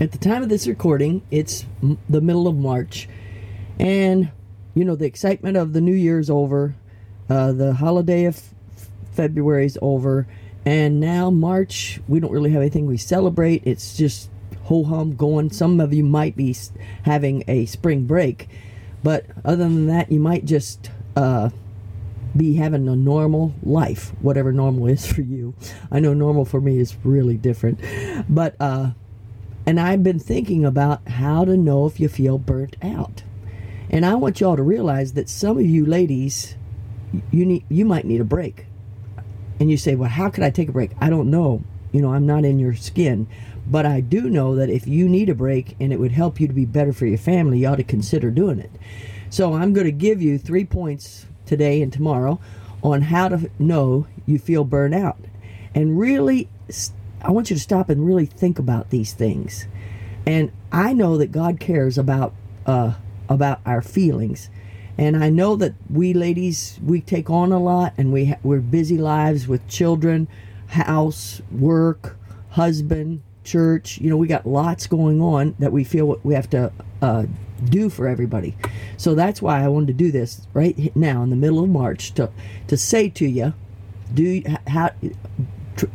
At the time of this recording, it's m- the middle of March, and you know the excitement of the New Year's over, uh, the holiday of February's over, and now March. We don't really have anything we celebrate. It's just ho hum going. Some of you might be having a spring break, but other than that, you might just uh, be having a normal life, whatever normal is for you. I know normal for me is really different, but. Uh, and I've been thinking about how to know if you feel burnt out. And I want y'all to realize that some of you ladies, you need you might need a break. And you say, "Well, how could I take a break?" I don't know. You know, I'm not in your skin, but I do know that if you need a break and it would help you to be better for your family, you ought to consider doing it. So I'm going to give you 3 points today and tomorrow on how to know you feel burnt out. And really I want you to stop and really think about these things. And I know that God cares about uh, about our feelings. And I know that we ladies we take on a lot, and we ha- we're busy lives with children, house, work, husband, church. You know, we got lots going on that we feel we have to uh, do for everybody. So that's why I wanted to do this right now in the middle of March to to say to you, do how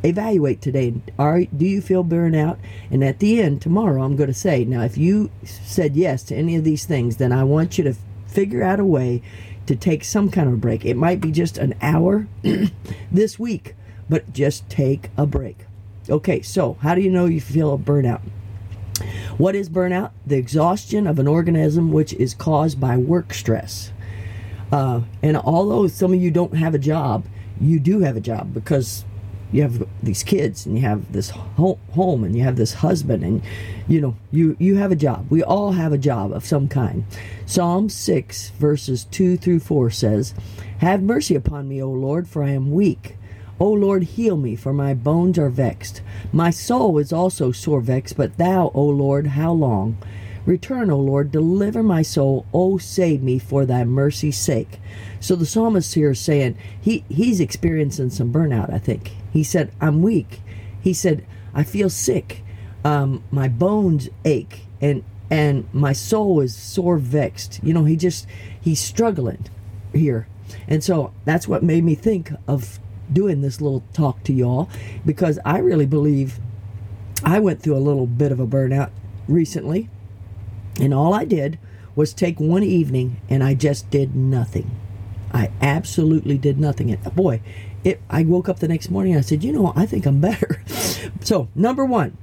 evaluate today. Are do you feel burnout? And at the end tomorrow, I'm going to say, now if you said yes to any of these things, then I want you to figure out a way to take some kind of a break. It might be just an hour this week, but just take a break. Okay, so how do you know you feel a burnout? What is burnout? The exhaustion of an organism which is caused by work stress. Uh, and although some of you don't have a job, you do have a job because you have these kids and you have this home and you have this husband and you know you you have a job. We all have a job of some kind. Psalm 6 verses 2 through 4 says have mercy upon me o lord for i am weak. O lord heal me for my bones are vexed. My soul is also sore vexed but thou o lord how long Return, O Lord, deliver my soul. O save me for thy mercy's sake. So the psalmist here is saying he, he's experiencing some burnout, I think. He said, I'm weak. He said, I feel sick. Um, my bones ache and and my soul is sore vexed. You know, he just he's struggling here. And so that's what made me think of doing this little talk to y'all because I really believe I went through a little bit of a burnout recently. And all I did was take one evening and I just did nothing. I absolutely did nothing. And boy, it, I woke up the next morning I said, you know, I think I'm better. so, number one,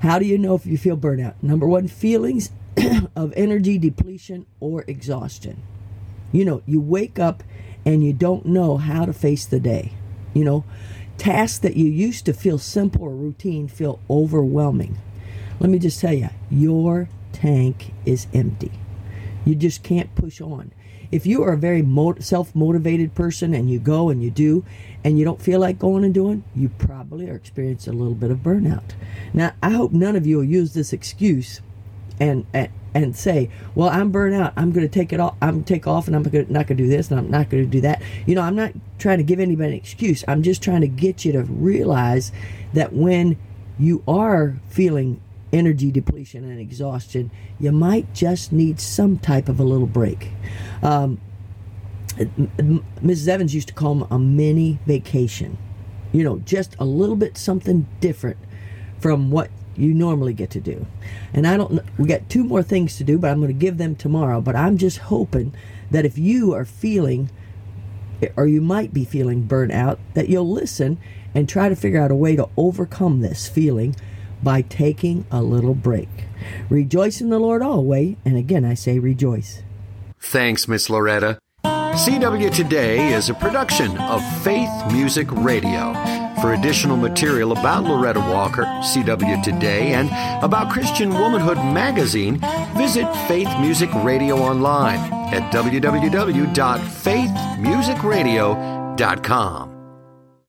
how do you know if you feel burnout? Number one, feelings of energy depletion or exhaustion. You know, you wake up and you don't know how to face the day. You know, tasks that you used to feel simple or routine feel overwhelming. Let me just tell you, your tank is empty. You just can't push on if you are a very self motivated person and you go and you do and you don't feel like going and doing, you probably are experiencing a little bit of burnout. Now, I hope none of you will use this excuse and, and and say, "Well, I'm burnt out. I'm going to take it off. I'm take off, and I'm gonna, not going to do this, and I'm not going to do that." You know, I'm not trying to give anybody an excuse. I'm just trying to get you to realize that when you are feeling energy depletion and exhaustion, you might just need some type of a little break. Um, Mrs. Evans used to call them a mini vacation. You know, just a little bit something different from what you normally get to do. And I don't we got two more things to do, but I'm going to give them tomorrow, but I'm just hoping that if you are feeling or you might be feeling burnt out that you'll listen and try to figure out a way to overcome this feeling by taking a little break. Rejoice in the Lord always, and again I say rejoice. Thanks, Miss Loretta. CW Today is a production of Faith Music Radio. For additional material about Loretta Walker, CW Today, and about Christian Womanhood Magazine, visit Faith Music Radio online at www.faithmusicradio.com.